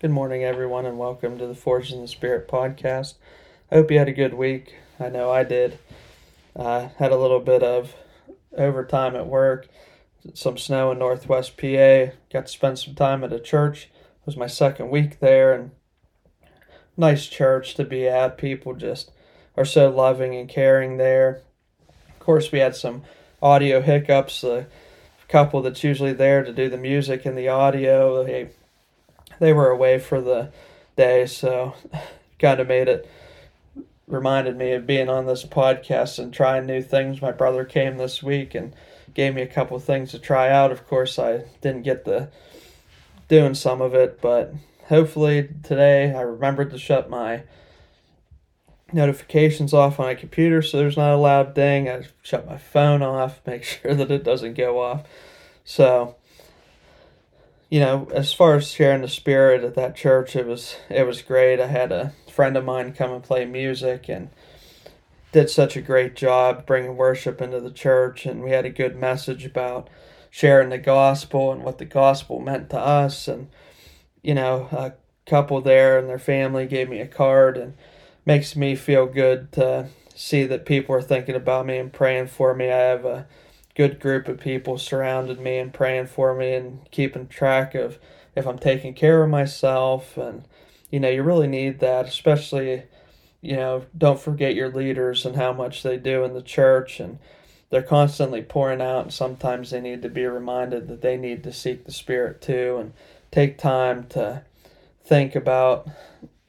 Good morning, everyone, and welcome to the Forged in the Spirit podcast. I hope you had a good week. I know I did. Uh, had a little bit of overtime at work, some snow in Northwest PA. Got to spend some time at a church. It was my second week there, and nice church to be at. People just are so loving and caring there. Of course, we had some audio hiccups. The couple that's usually there to do the music and the audio, they they were away for the day, so kind of made it reminded me of being on this podcast and trying new things. My brother came this week and gave me a couple things to try out. Of course, I didn't get the doing some of it, but hopefully today I remembered to shut my notifications off on my computer so there's not a loud ding. I shut my phone off, make sure that it doesn't go off. So you know, as far as sharing the spirit at that church, it was it was great. I had a friend of mine come and play music and did such a great job bringing worship into the church, and we had a good message about sharing the gospel and what the gospel meant to us. And you know, a couple there and their family gave me a card, and makes me feel good to see that people are thinking about me and praying for me. I have a good group of people surrounded me and praying for me and keeping track of if I'm taking care of myself. And, you know, you really need that, especially, you know, don't forget your leaders and how much they do in the church. And they're constantly pouring out, and sometimes they need to be reminded that they need to seek the Spirit too and take time to think about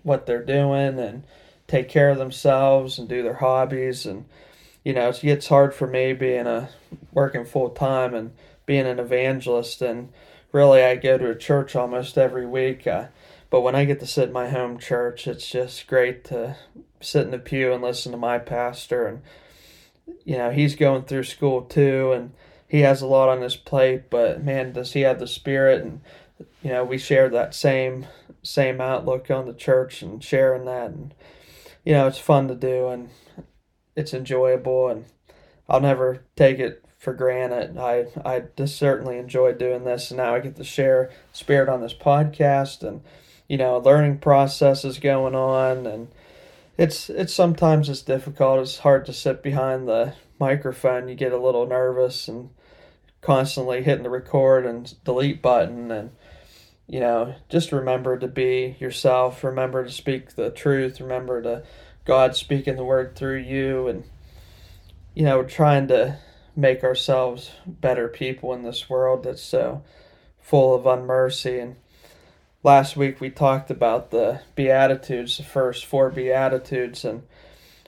what they're doing and take care of themselves and do their hobbies and you know, it gets hard for me being a working full time and being an evangelist. And really, I go to a church almost every week. Uh, but when I get to sit in my home church, it's just great to sit in the pew and listen to my pastor. And, you know, he's going through school too, and he has a lot on his plate, but man, does he have the spirit. And, you know, we share that same same outlook on the church and sharing that and you know it's fun to do and it's enjoyable and I'll never take it for granted. I I just certainly enjoy doing this, and now I get to share spirit on this podcast, and you know, learning process is going on, and it's it's sometimes it's difficult. It's hard to sit behind the microphone. You get a little nervous and constantly hitting the record and delete button, and you know, just remember to be yourself. Remember to speak the truth. Remember to God speaking the word through you and you know trying to make ourselves better people in this world that's so full of unmercy. And last week we talked about the beatitudes the first four beatitudes and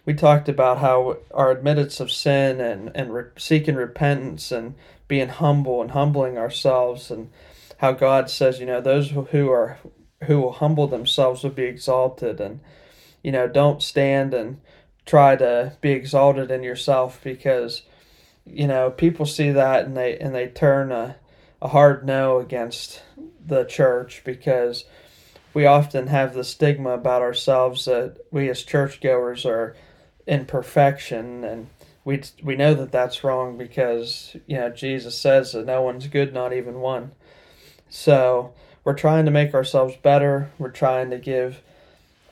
we talked about how our admittance of sin and and re- seeking repentance and being humble and humbling ourselves and how God says you know those who are who will humble themselves will be exalted. And you know, don't stand and try to be exalted in yourself because you know people see that and they and they turn a, a hard no against the church because we often have the stigma about ourselves that we as churchgoers are in perfection and we we know that that's wrong because you know Jesus says that no one's good not even one. So we're trying to make ourselves better. We're trying to give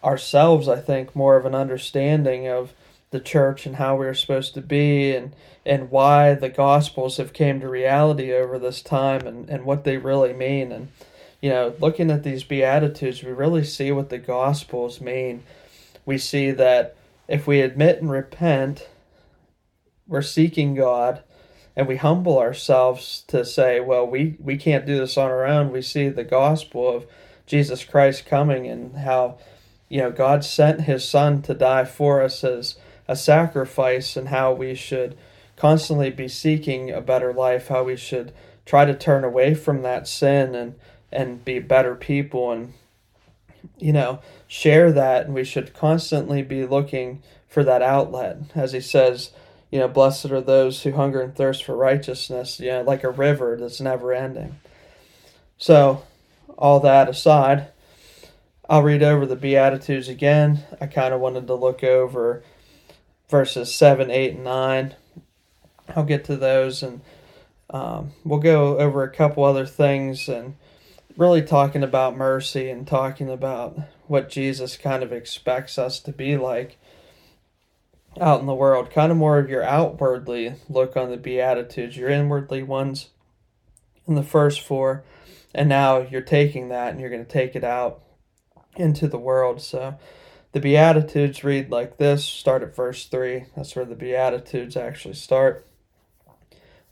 ourselves, I think, more of an understanding of the church and how we're supposed to be and and why the gospels have came to reality over this time and, and what they really mean. And you know looking at these beatitudes we really see what the gospels mean. We see that if we admit and repent we're seeking god and we humble ourselves to say well we we can't do this on our own. We see the gospel of jesus christ coming and how you know, God sent his son to die for us as a sacrifice and how we should constantly be seeking a better life, how we should try to turn away from that sin and and be better people and you know, share that and we should constantly be looking for that outlet. As he says, you know, blessed are those who hunger and thirst for righteousness, you know, like a river that's never ending. So, all that aside, I'll read over the Beatitudes again. I kind of wanted to look over verses 7, 8, and 9. I'll get to those and um, we'll go over a couple other things and really talking about mercy and talking about what Jesus kind of expects us to be like out in the world. Kind of more of your outwardly look on the Beatitudes, your inwardly ones in the first four. And now you're taking that and you're going to take it out into the world. So the Beatitudes read like this start at verse 3. That's where the Beatitudes actually start.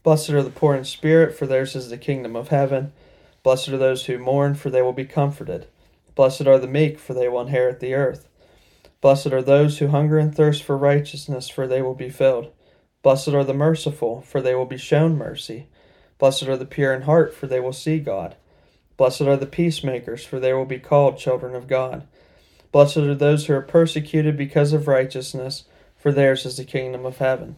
Blessed are the poor in spirit, for theirs is the kingdom of heaven. Blessed are those who mourn, for they will be comforted. Blessed are the meek, for they will inherit the earth. Blessed are those who hunger and thirst for righteousness, for they will be filled. Blessed are the merciful, for they will be shown mercy. Blessed are the pure in heart, for they will see God. Blessed are the peacemakers, for they will be called children of God. Blessed are those who are persecuted because of righteousness, for theirs is the kingdom of heaven.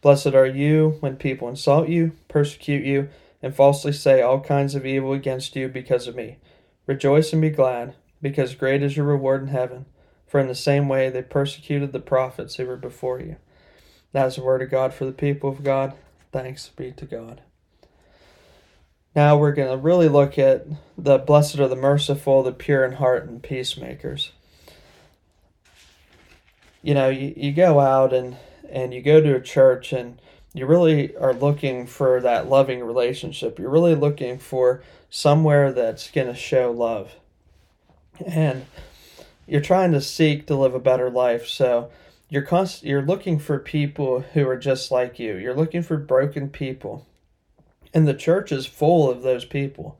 Blessed are you when people insult you, persecute you, and falsely say all kinds of evil against you because of me. Rejoice and be glad, because great is your reward in heaven, for in the same way they persecuted the prophets who were before you. That is the word of God for the people of God. Thanks be to God. Now we're going to really look at the blessed are the merciful, the pure in heart, and peacemakers. You know, you, you go out and, and you go to a church and you really are looking for that loving relationship. You're really looking for somewhere that's going to show love. And you're trying to seek to live a better life. So you're const- you're looking for people who are just like you. You're looking for broken people and the church is full of those people.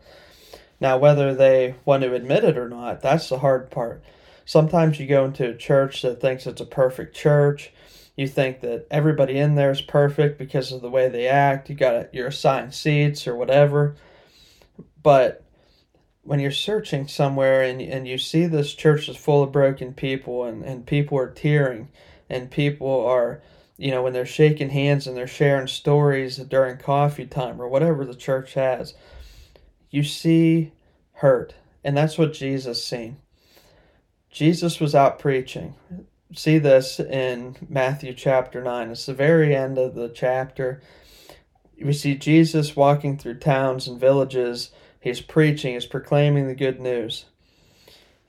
Now, whether they want to admit it or not, that's the hard part. Sometimes you go into a church that thinks it's a perfect church. You think that everybody in there is perfect because of the way they act. You got your assigned seats or whatever. But when you're searching somewhere and, and you see this church is full of broken people and, and people are tearing and people are you know, when they're shaking hands and they're sharing stories during coffee time or whatever the church has, you see hurt. And that's what Jesus seen. Jesus was out preaching. See this in Matthew chapter 9. It's the very end of the chapter. We see Jesus walking through towns and villages. He's preaching, he's proclaiming the good news.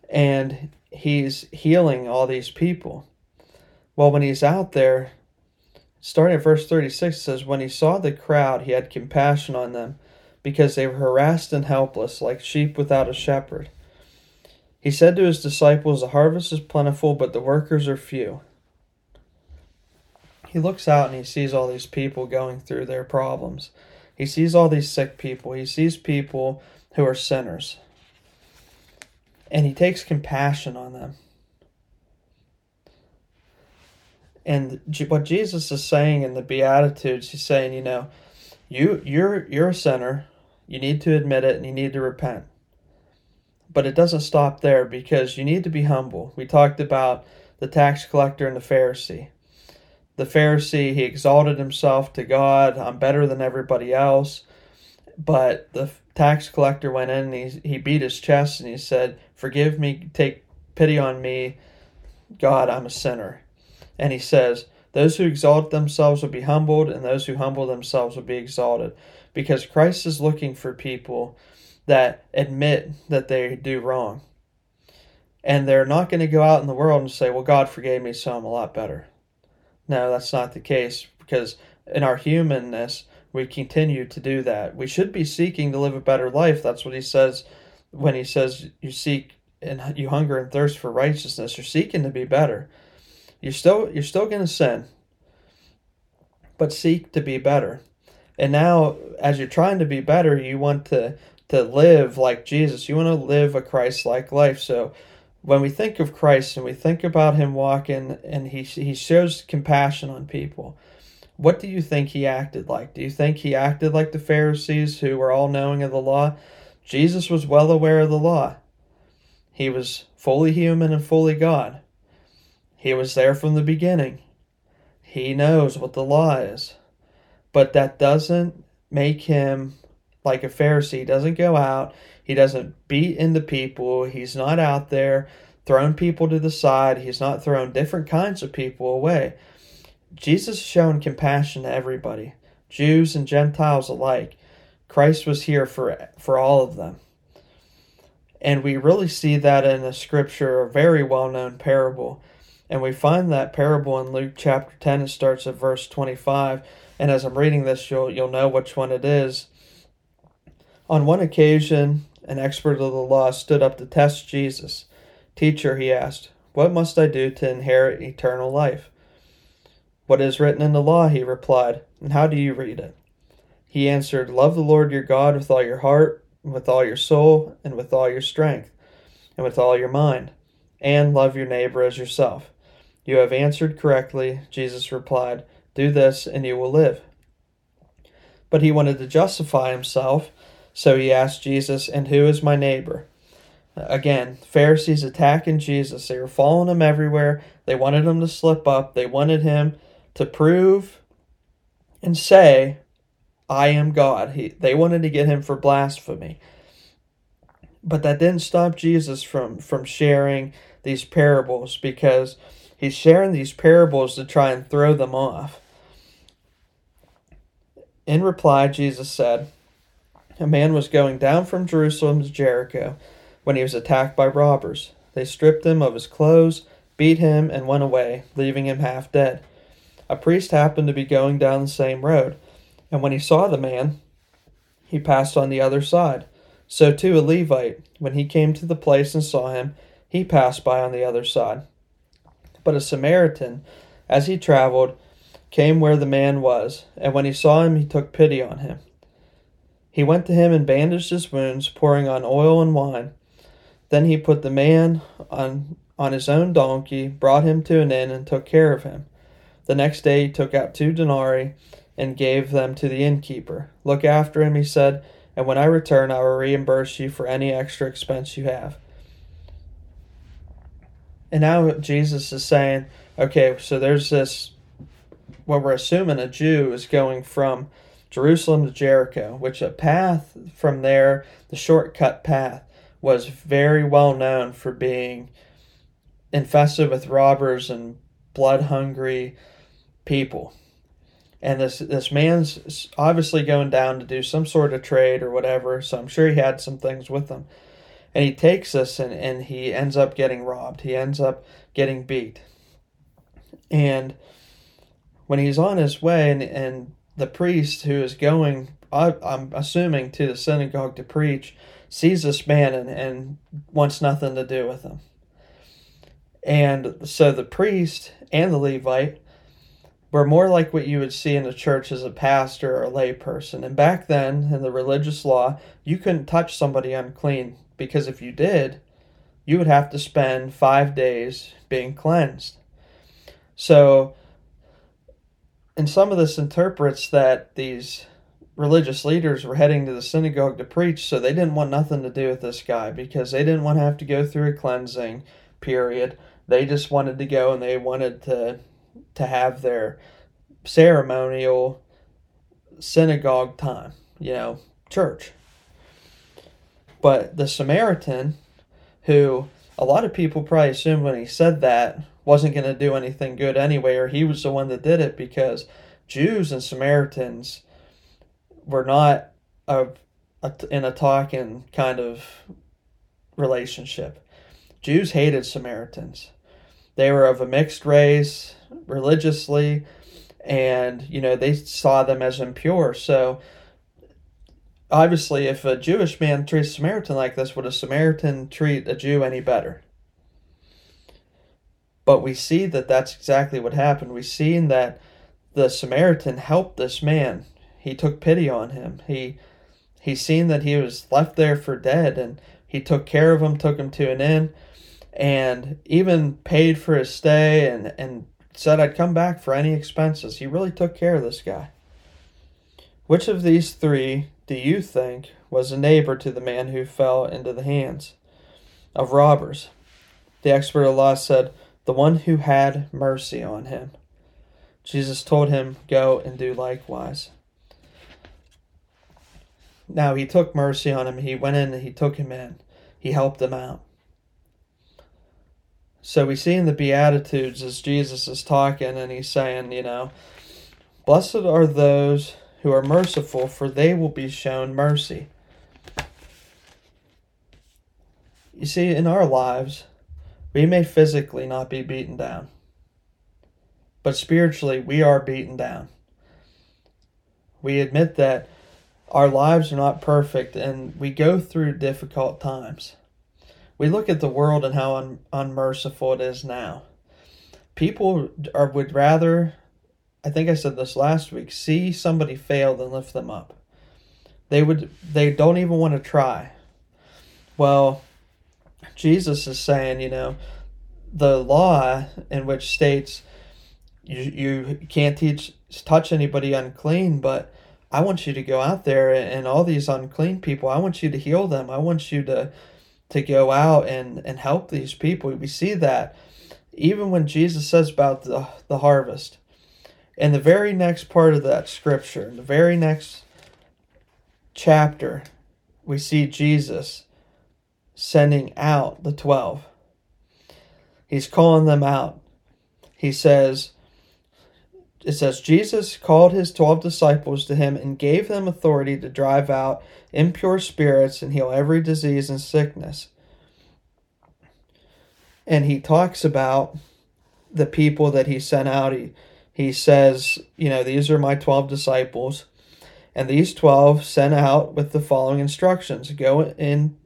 And he's healing all these people. Well, when he's out there, Starting at verse 36, says, When he saw the crowd, he had compassion on them, because they were harassed and helpless, like sheep without a shepherd. He said to his disciples, The harvest is plentiful, but the workers are few. He looks out and he sees all these people going through their problems. He sees all these sick people. He sees people who are sinners. And he takes compassion on them. And what Jesus is saying in the Beatitudes, he's saying, you know, you you're you're a sinner. You need to admit it and you need to repent. But it doesn't stop there because you need to be humble. We talked about the tax collector and the Pharisee. The Pharisee, he exalted himself to God. I'm better than everybody else. But the tax collector went in and he, he beat his chest and he said, Forgive me, take pity on me. God, I'm a sinner. And he says, Those who exalt themselves will be humbled, and those who humble themselves will be exalted. Because Christ is looking for people that admit that they do wrong. And they're not going to go out in the world and say, Well, God forgave me, so I'm a lot better. No, that's not the case because in our humanness, we continue to do that. We should be seeking to live a better life. That's what he says when he says you seek and you hunger and thirst for righteousness. You're seeking to be better. You're still you're still going to sin, but seek to be better. And now, as you're trying to be better, you want to to live like Jesus. You want to live a Christ-like life. So, when we think of Christ and we think about him walking and he he shows compassion on people, what do you think he acted like? Do you think he acted like the Pharisees who were all knowing of the law? Jesus was well aware of the law. He was fully human and fully God. He was there from the beginning. He knows what the law is. But that doesn't make him like a Pharisee. He doesn't go out, he doesn't beat into people, he's not out there throwing people to the side, he's not throwing different kinds of people away. Jesus shown compassion to everybody, Jews and Gentiles alike. Christ was here for for all of them. And we really see that in a scripture, a very well known parable. And we find that parable in Luke chapter 10. It starts at verse 25. And as I'm reading this, you'll, you'll know which one it is. On one occasion, an expert of the law stood up to test Jesus. Teacher, he asked, what must I do to inherit eternal life? What is written in the law? He replied, and how do you read it? He answered, Love the Lord your God with all your heart, with all your soul, and with all your strength, and with all your mind, and love your neighbor as yourself. You have answered correctly, Jesus replied. Do this, and you will live. But he wanted to justify himself, so he asked Jesus, And who is my neighbor? Again, Pharisees attacking Jesus. They were following him everywhere. They wanted him to slip up. They wanted him to prove and say, I am God. He, they wanted to get him for blasphemy. But that didn't stop Jesus from, from sharing these parables because he's sharing these parables to try and throw them off. In reply, Jesus said, A man was going down from Jerusalem to Jericho when he was attacked by robbers. They stripped him of his clothes, beat him, and went away, leaving him half dead. A priest happened to be going down the same road, and when he saw the man, he passed on the other side. So too a Levite, when he came to the place and saw him, he passed by on the other side. But a Samaritan, as he traveled, came where the man was, and when he saw him, he took pity on him. He went to him and bandaged his wounds, pouring on oil and wine. Then he put the man on, on his own donkey, brought him to an inn, and took care of him. The next day he took out two denarii and gave them to the innkeeper. Look after him, he said, and when I return, I will reimburse you for any extra expense you have. And now Jesus is saying, okay, so there's this, what we're assuming a Jew is going from Jerusalem to Jericho, which a path from there, the shortcut path, was very well known for being infested with robbers and blood hungry people. And this this man's obviously going down to do some sort of trade or whatever, so I'm sure he had some things with him. And he takes us and, and he ends up getting robbed. He ends up getting beat. And when he's on his way and, and the priest who is going I, I'm assuming to the synagogue to preach sees this man and, and wants nothing to do with him. And so the priest and the Levite were more like what you would see in the church as a pastor or a layperson. And back then, in the religious law, you couldn't touch somebody unclean because if you did, you would have to spend five days being cleansed. So, and some of this interprets that these religious leaders were heading to the synagogue to preach, so they didn't want nothing to do with this guy because they didn't want to have to go through a cleansing period. They just wanted to go and they wanted to to have their ceremonial synagogue time, you know, church. But the Samaritan, who a lot of people probably assumed when he said that wasn't going to do anything good anyway, or he was the one that did it because Jews and Samaritans were not a, a, in a talking kind of relationship. Jews hated Samaritans. They were of a mixed race religiously, and you know they saw them as impure. So obviously, if a Jewish man treats a Samaritan like this, would a Samaritan treat a Jew any better? But we see that that's exactly what happened. We see that the Samaritan helped this man he took pity on him. He he seen that he was left there for dead and he took care of him, took him to an inn, and even paid for his stay and, and said I'd come back for any expenses. He really took care of this guy. Which of these three do you think was a neighbor to the man who fell into the hands of robbers? The expert of law said, The one who had mercy on him. Jesus told him, Go and do likewise. Now he took mercy on him. He went in and he took him in. He helped him out. So we see in the Beatitudes as Jesus is talking and he's saying, you know, blessed are those who are merciful, for they will be shown mercy. You see, in our lives, we may physically not be beaten down, but spiritually, we are beaten down. We admit that our lives are not perfect and we go through difficult times. We look at the world and how un- unmerciful it is now. People are, would rather, I think I said this last week, see somebody fail than lift them up. They would they don't even want to try. Well, Jesus is saying, you know, the law in which states you you can't teach touch anybody unclean, but I want you to go out there and all these unclean people, I want you to heal them. I want you to to go out and and help these people. We see that even when Jesus says about the the harvest. In the very next part of that scripture, in the very next chapter, we see Jesus sending out the 12. He's calling them out. He says, it says, Jesus called his 12 disciples to him and gave them authority to drive out impure spirits and heal every disease and sickness. And he talks about the people that he sent out. He, he says, you know, these are my 12 disciples. And these twelve sent out with the following instructions go in,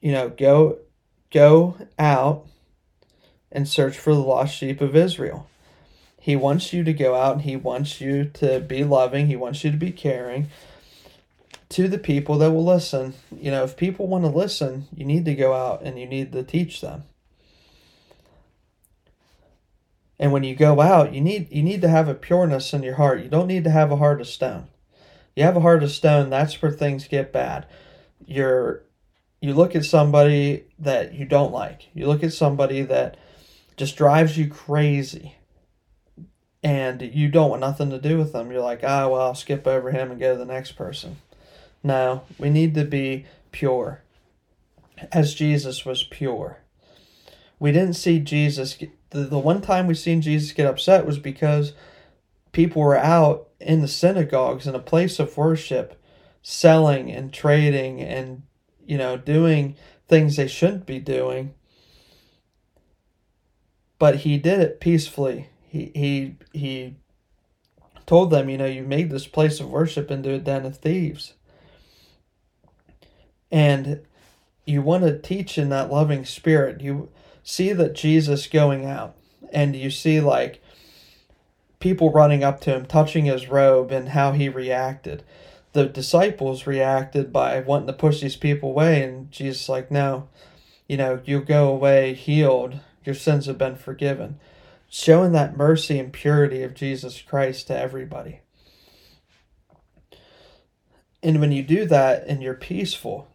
you know, go go out and search for the lost sheep of Israel. He wants you to go out and he wants you to be loving, he wants you to be caring to the people that will listen. You know, if people want to listen, you need to go out and you need to teach them. And when you go out, you need you need to have a pureness in your heart. You don't need to have a heart of stone. You have a heart of stone, that's where things get bad. You're you look at somebody that you don't like. You look at somebody that just drives you crazy. And you don't want nothing to do with them. You're like, ah, well, I'll skip over him and go to the next person. No, we need to be pure, as Jesus was pure. We didn't see Jesus the, the one time we seen Jesus get upset was because people were out in the synagogues in a place of worship selling and trading and you know doing things they shouldn't be doing. But he did it peacefully. He he he told them you know you made this place of worship into a den of thieves. And you want to teach in that loving spirit. You see that Jesus going out and you see like people running up to him, touching his robe, and how he reacted. The disciples reacted by wanting to push these people away, and Jesus like, no, you know, you go away healed. Your sins have been forgiven. Showing that mercy and purity of Jesus Christ to everybody. And when you do that and you're peaceful,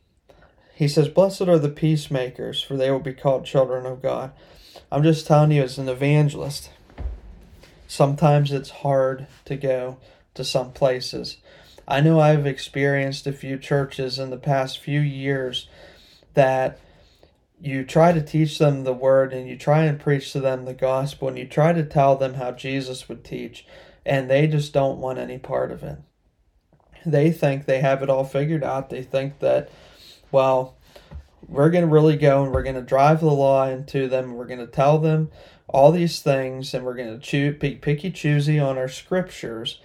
he says, Blessed are the peacemakers, for they will be called children of God. I'm just telling you, as an evangelist, sometimes it's hard to go to some places. I know I've experienced a few churches in the past few years that you try to teach them the word and you try and preach to them the gospel and you try to tell them how Jesus would teach, and they just don't want any part of it. They think they have it all figured out. They think that well, we're going to really go and we're going to drive the law into them. We're going to tell them all these things and we're going to choo- be picky choosy on our scriptures.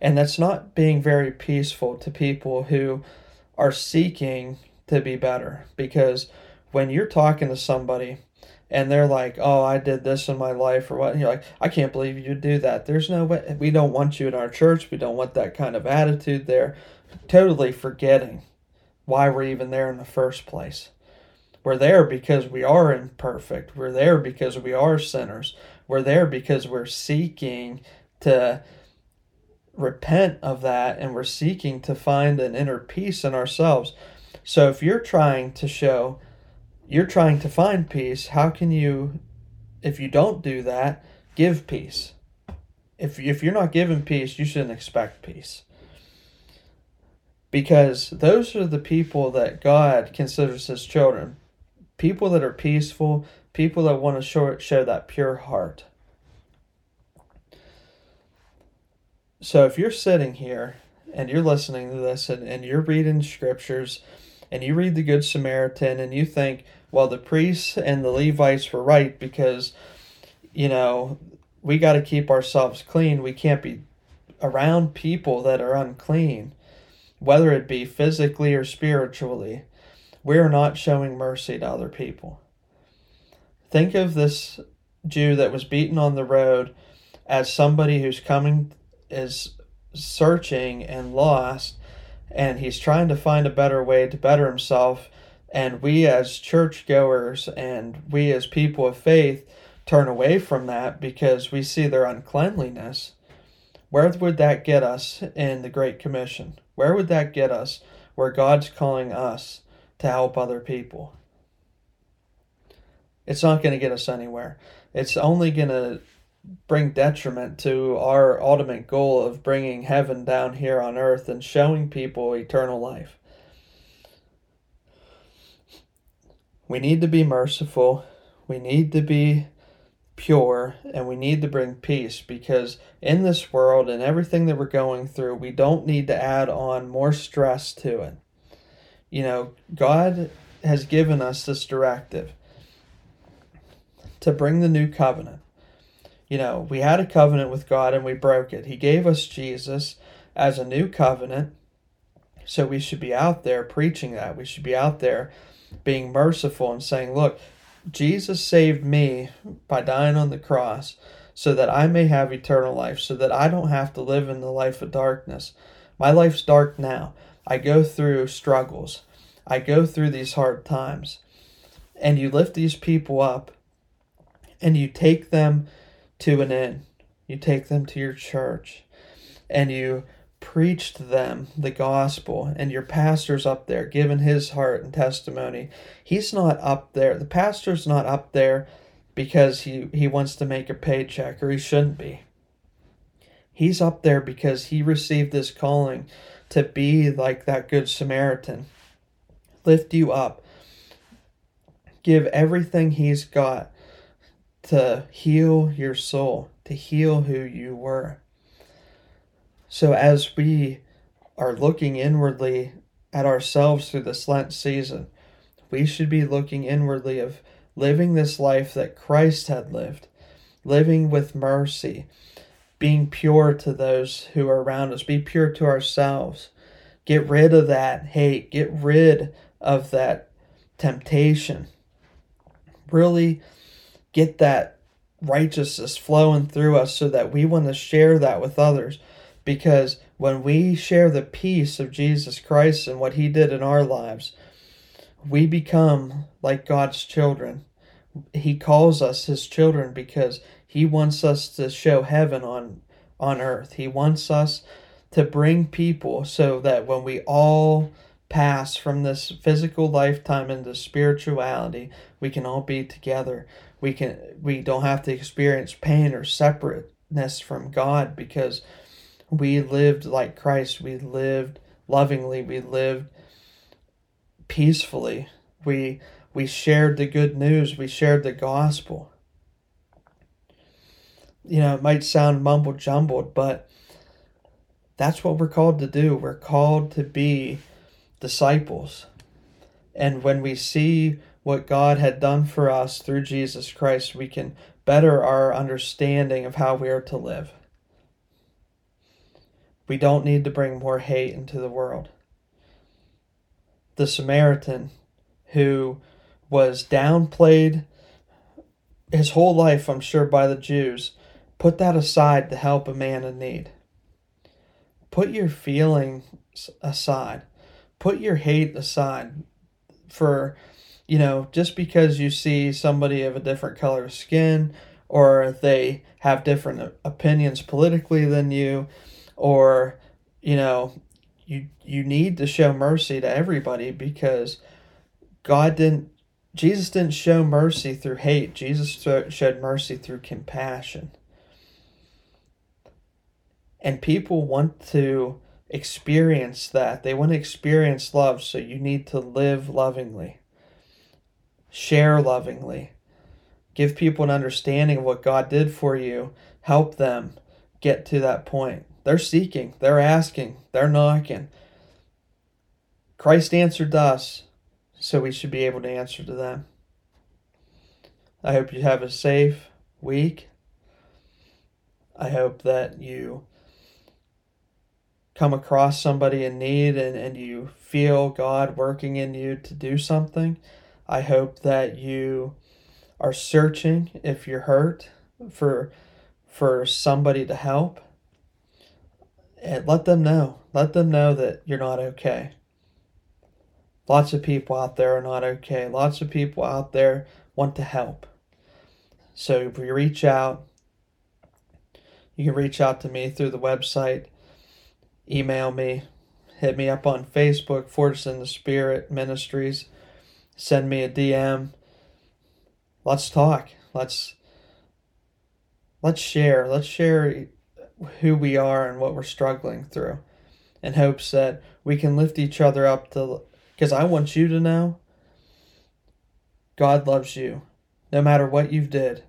And that's not being very peaceful to people who are seeking to be better. Because when you're talking to somebody and they're like, oh, I did this in my life or what, and you're like, I can't believe you'd do that. There's no way. We don't want you in our church. We don't want that kind of attitude there. Totally forgetting why we're even there in the first place. We're there because we are imperfect. We're there because we are sinners. We're there because we're seeking to repent of that and we're seeking to find an inner peace in ourselves. So if you're trying to show, you're trying to find peace, how can you, if you don't do that, give peace? If, if you're not given peace, you shouldn't expect peace because those are the people that God considers his children. People that are peaceful, people that want to show, show that pure heart. So if you're sitting here and you're listening to this and, and you're reading scriptures and you read the Good Samaritan and you think, well, the priests and the Levites were right because, you know, we got to keep ourselves clean. We can't be around people that are unclean, whether it be physically or spiritually. We're not showing mercy to other people. Think of this Jew that was beaten on the road as somebody who's coming, is searching and lost, and he's trying to find a better way to better himself. And we, as churchgoers and we, as people of faith, turn away from that because we see their uncleanliness. Where would that get us in the Great Commission? Where would that get us where God's calling us to help other people? It's not going to get us anywhere. It's only going to bring detriment to our ultimate goal of bringing heaven down here on earth and showing people eternal life. We need to be merciful. We need to be pure and we need to bring peace because in this world and everything that we're going through, we don't need to add on more stress to it. You know, God has given us this directive to bring the new covenant. You know, we had a covenant with God and we broke it. He gave us Jesus as a new covenant. So we should be out there preaching that. We should be out there being merciful and saying, look, Jesus saved me by dying on the cross so that I may have eternal life, so that I don't have to live in the life of darkness. My life's dark now. I go through struggles. I go through these hard times. And you lift these people up and you take them to an inn. You take them to your church and you preach to them the gospel and your pastor's up there giving his heart and testimony. He's not up there. The pastor's not up there because he, he wants to make a paycheck or he shouldn't be. He's up there because he received this calling to be like that good samaritan. Lift you up. Give everything he's got to heal your soul to heal who you were so, as we are looking inwardly at ourselves through this Lent season, we should be looking inwardly of living this life that Christ had lived, living with mercy, being pure to those who are around us, be pure to ourselves. Get rid of that hate, get rid of that temptation. Really get that righteousness flowing through us so that we want to share that with others because when we share the peace of Jesus Christ and what he did in our lives, we become like God's children. He calls us his children because he wants us to show heaven on on earth. He wants us to bring people so that when we all pass from this physical lifetime into spirituality, we can all be together. We can we don't have to experience pain or separateness from God because we lived like Christ. We lived lovingly. We lived peacefully. We we shared the good news. We shared the gospel. You know, it might sound mumble jumbled, but that's what we're called to do. We're called to be disciples. And when we see what God had done for us through Jesus Christ, we can better our understanding of how we are to live. We don't need to bring more hate into the world. The Samaritan, who was downplayed his whole life, I'm sure, by the Jews, put that aside to help a man in need. Put your feelings aside. Put your hate aside for, you know, just because you see somebody of a different color of skin or they have different opinions politically than you or you know you you need to show mercy to everybody because God didn't Jesus didn't show mercy through hate. Jesus showed mercy through compassion. And people want to experience that. They want to experience love, so you need to live lovingly. Share lovingly. Give people an understanding of what God did for you. Help them get to that point. They're seeking, they're asking, they're knocking. Christ answered us, so we should be able to answer to them. I hope you have a safe week. I hope that you come across somebody in need and, and you feel God working in you to do something. I hope that you are searching if you're hurt for for somebody to help. And let them know. Let them know that you're not okay. Lots of people out there are not okay. Lots of people out there want to help. So if you reach out, you can reach out to me through the website, email me, hit me up on Facebook, Forged in the Spirit Ministries, send me a DM. Let's talk. Let's let's share. Let's share who we are and what we're struggling through in hopes that we can lift each other up to because I want you to know God loves you no matter what you've did,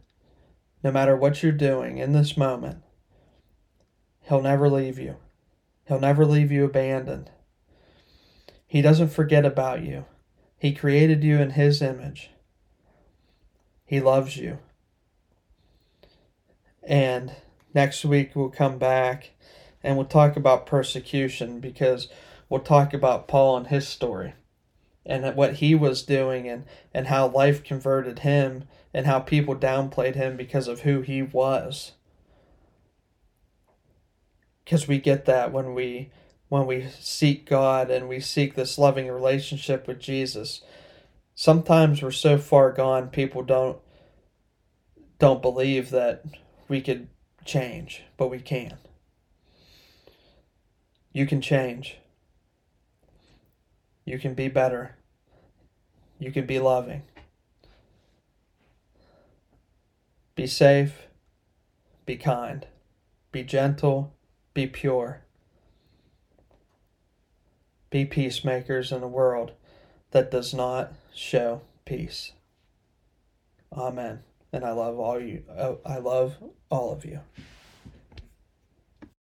no matter what you're doing in this moment. He'll never leave you. He'll never leave you abandoned. He doesn't forget about you. He created you in His image. He loves you. And next week we'll come back and we'll talk about persecution because we'll talk about Paul and his story and what he was doing and, and how life converted him and how people downplayed him because of who he was because we get that when we when we seek God and we seek this loving relationship with Jesus. Sometimes we're so far gone people don't don't believe that we could change, but we can. You can change. You can be better. You can be loving. Be safe. Be kind. Be gentle be pure. Be peacemakers in a world that does not show peace. Amen. And I love all you. Oh, I love all of you.